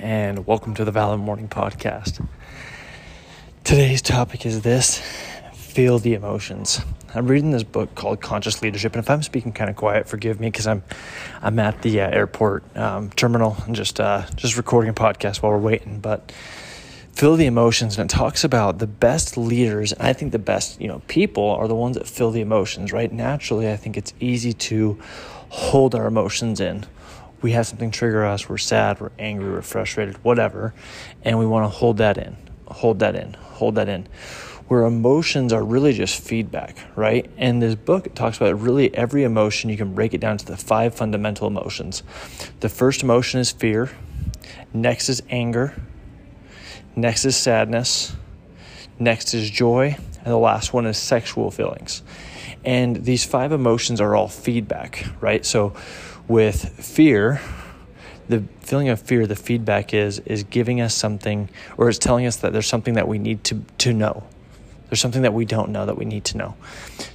and welcome to the Valor Morning Podcast. Today's topic is this feel the emotions. I'm reading this book called Conscious Leadership, and if I'm speaking kind of quiet, forgive me because I'm I'm at the uh, airport um, terminal and just uh, just recording a podcast while we're waiting. But feel the emotions, and it talks about the best leaders, and I think the best you know people are the ones that feel the emotions. Right? Naturally, I think it's easy to hold our emotions in we have something trigger us, we're sad, we're angry, we're frustrated, whatever, and we want to hold that in, hold that in, hold that in. Where emotions are really just feedback, right? And this book talks about really every emotion, you can break it down to the five fundamental emotions. The first emotion is fear, next is anger, next is sadness, next is joy, and the last one is sexual feelings. And these five emotions are all feedback, right? So with fear, the feeling of fear, the feedback is is giving us something or it's telling us that there's something that we need to to know. There's something that we don't know that we need to know.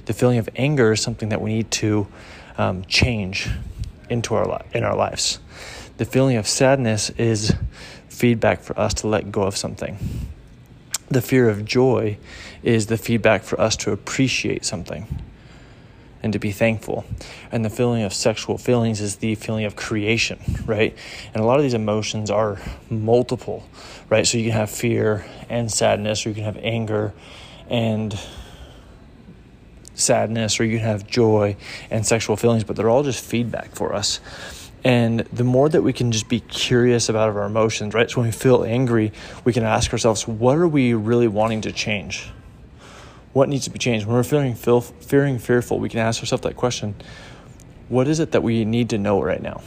The feeling of anger is something that we need to um, change into our li- in our lives. The feeling of sadness is feedback for us to let go of something. The fear of joy is the feedback for us to appreciate something and to be thankful. And the feeling of sexual feelings is the feeling of creation, right? And a lot of these emotions are multiple, right? So you can have fear and sadness, or you can have anger and sadness, or you can have joy and sexual feelings, but they're all just feedback for us. And the more that we can just be curious about our emotions, right? So when we feel angry, we can ask ourselves, what are we really wanting to change? What needs to be changed. When we're feeling feel, fearing fearful, we can ask ourselves that question what is it that we need to know right now?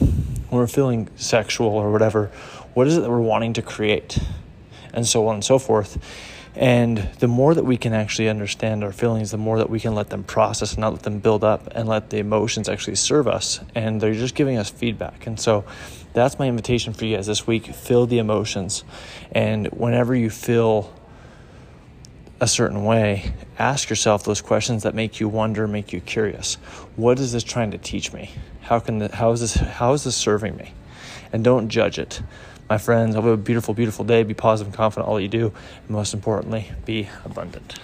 When we're feeling sexual or whatever, what is it that we're wanting to create? And so on and so forth. And the more that we can actually understand our feelings, the more that we can let them process and not let them build up and let the emotions actually serve us. And they're just giving us feedback. And so that's my invitation for you guys this week. Feel the emotions. And whenever you feel a certain way, ask yourself those questions that make you wonder, make you curious. What is this trying to teach me? How can the, how is this how is this serving me? And don't judge it. My friends, have a beautiful, beautiful day. Be positive and confident all you do. And most importantly, be abundant.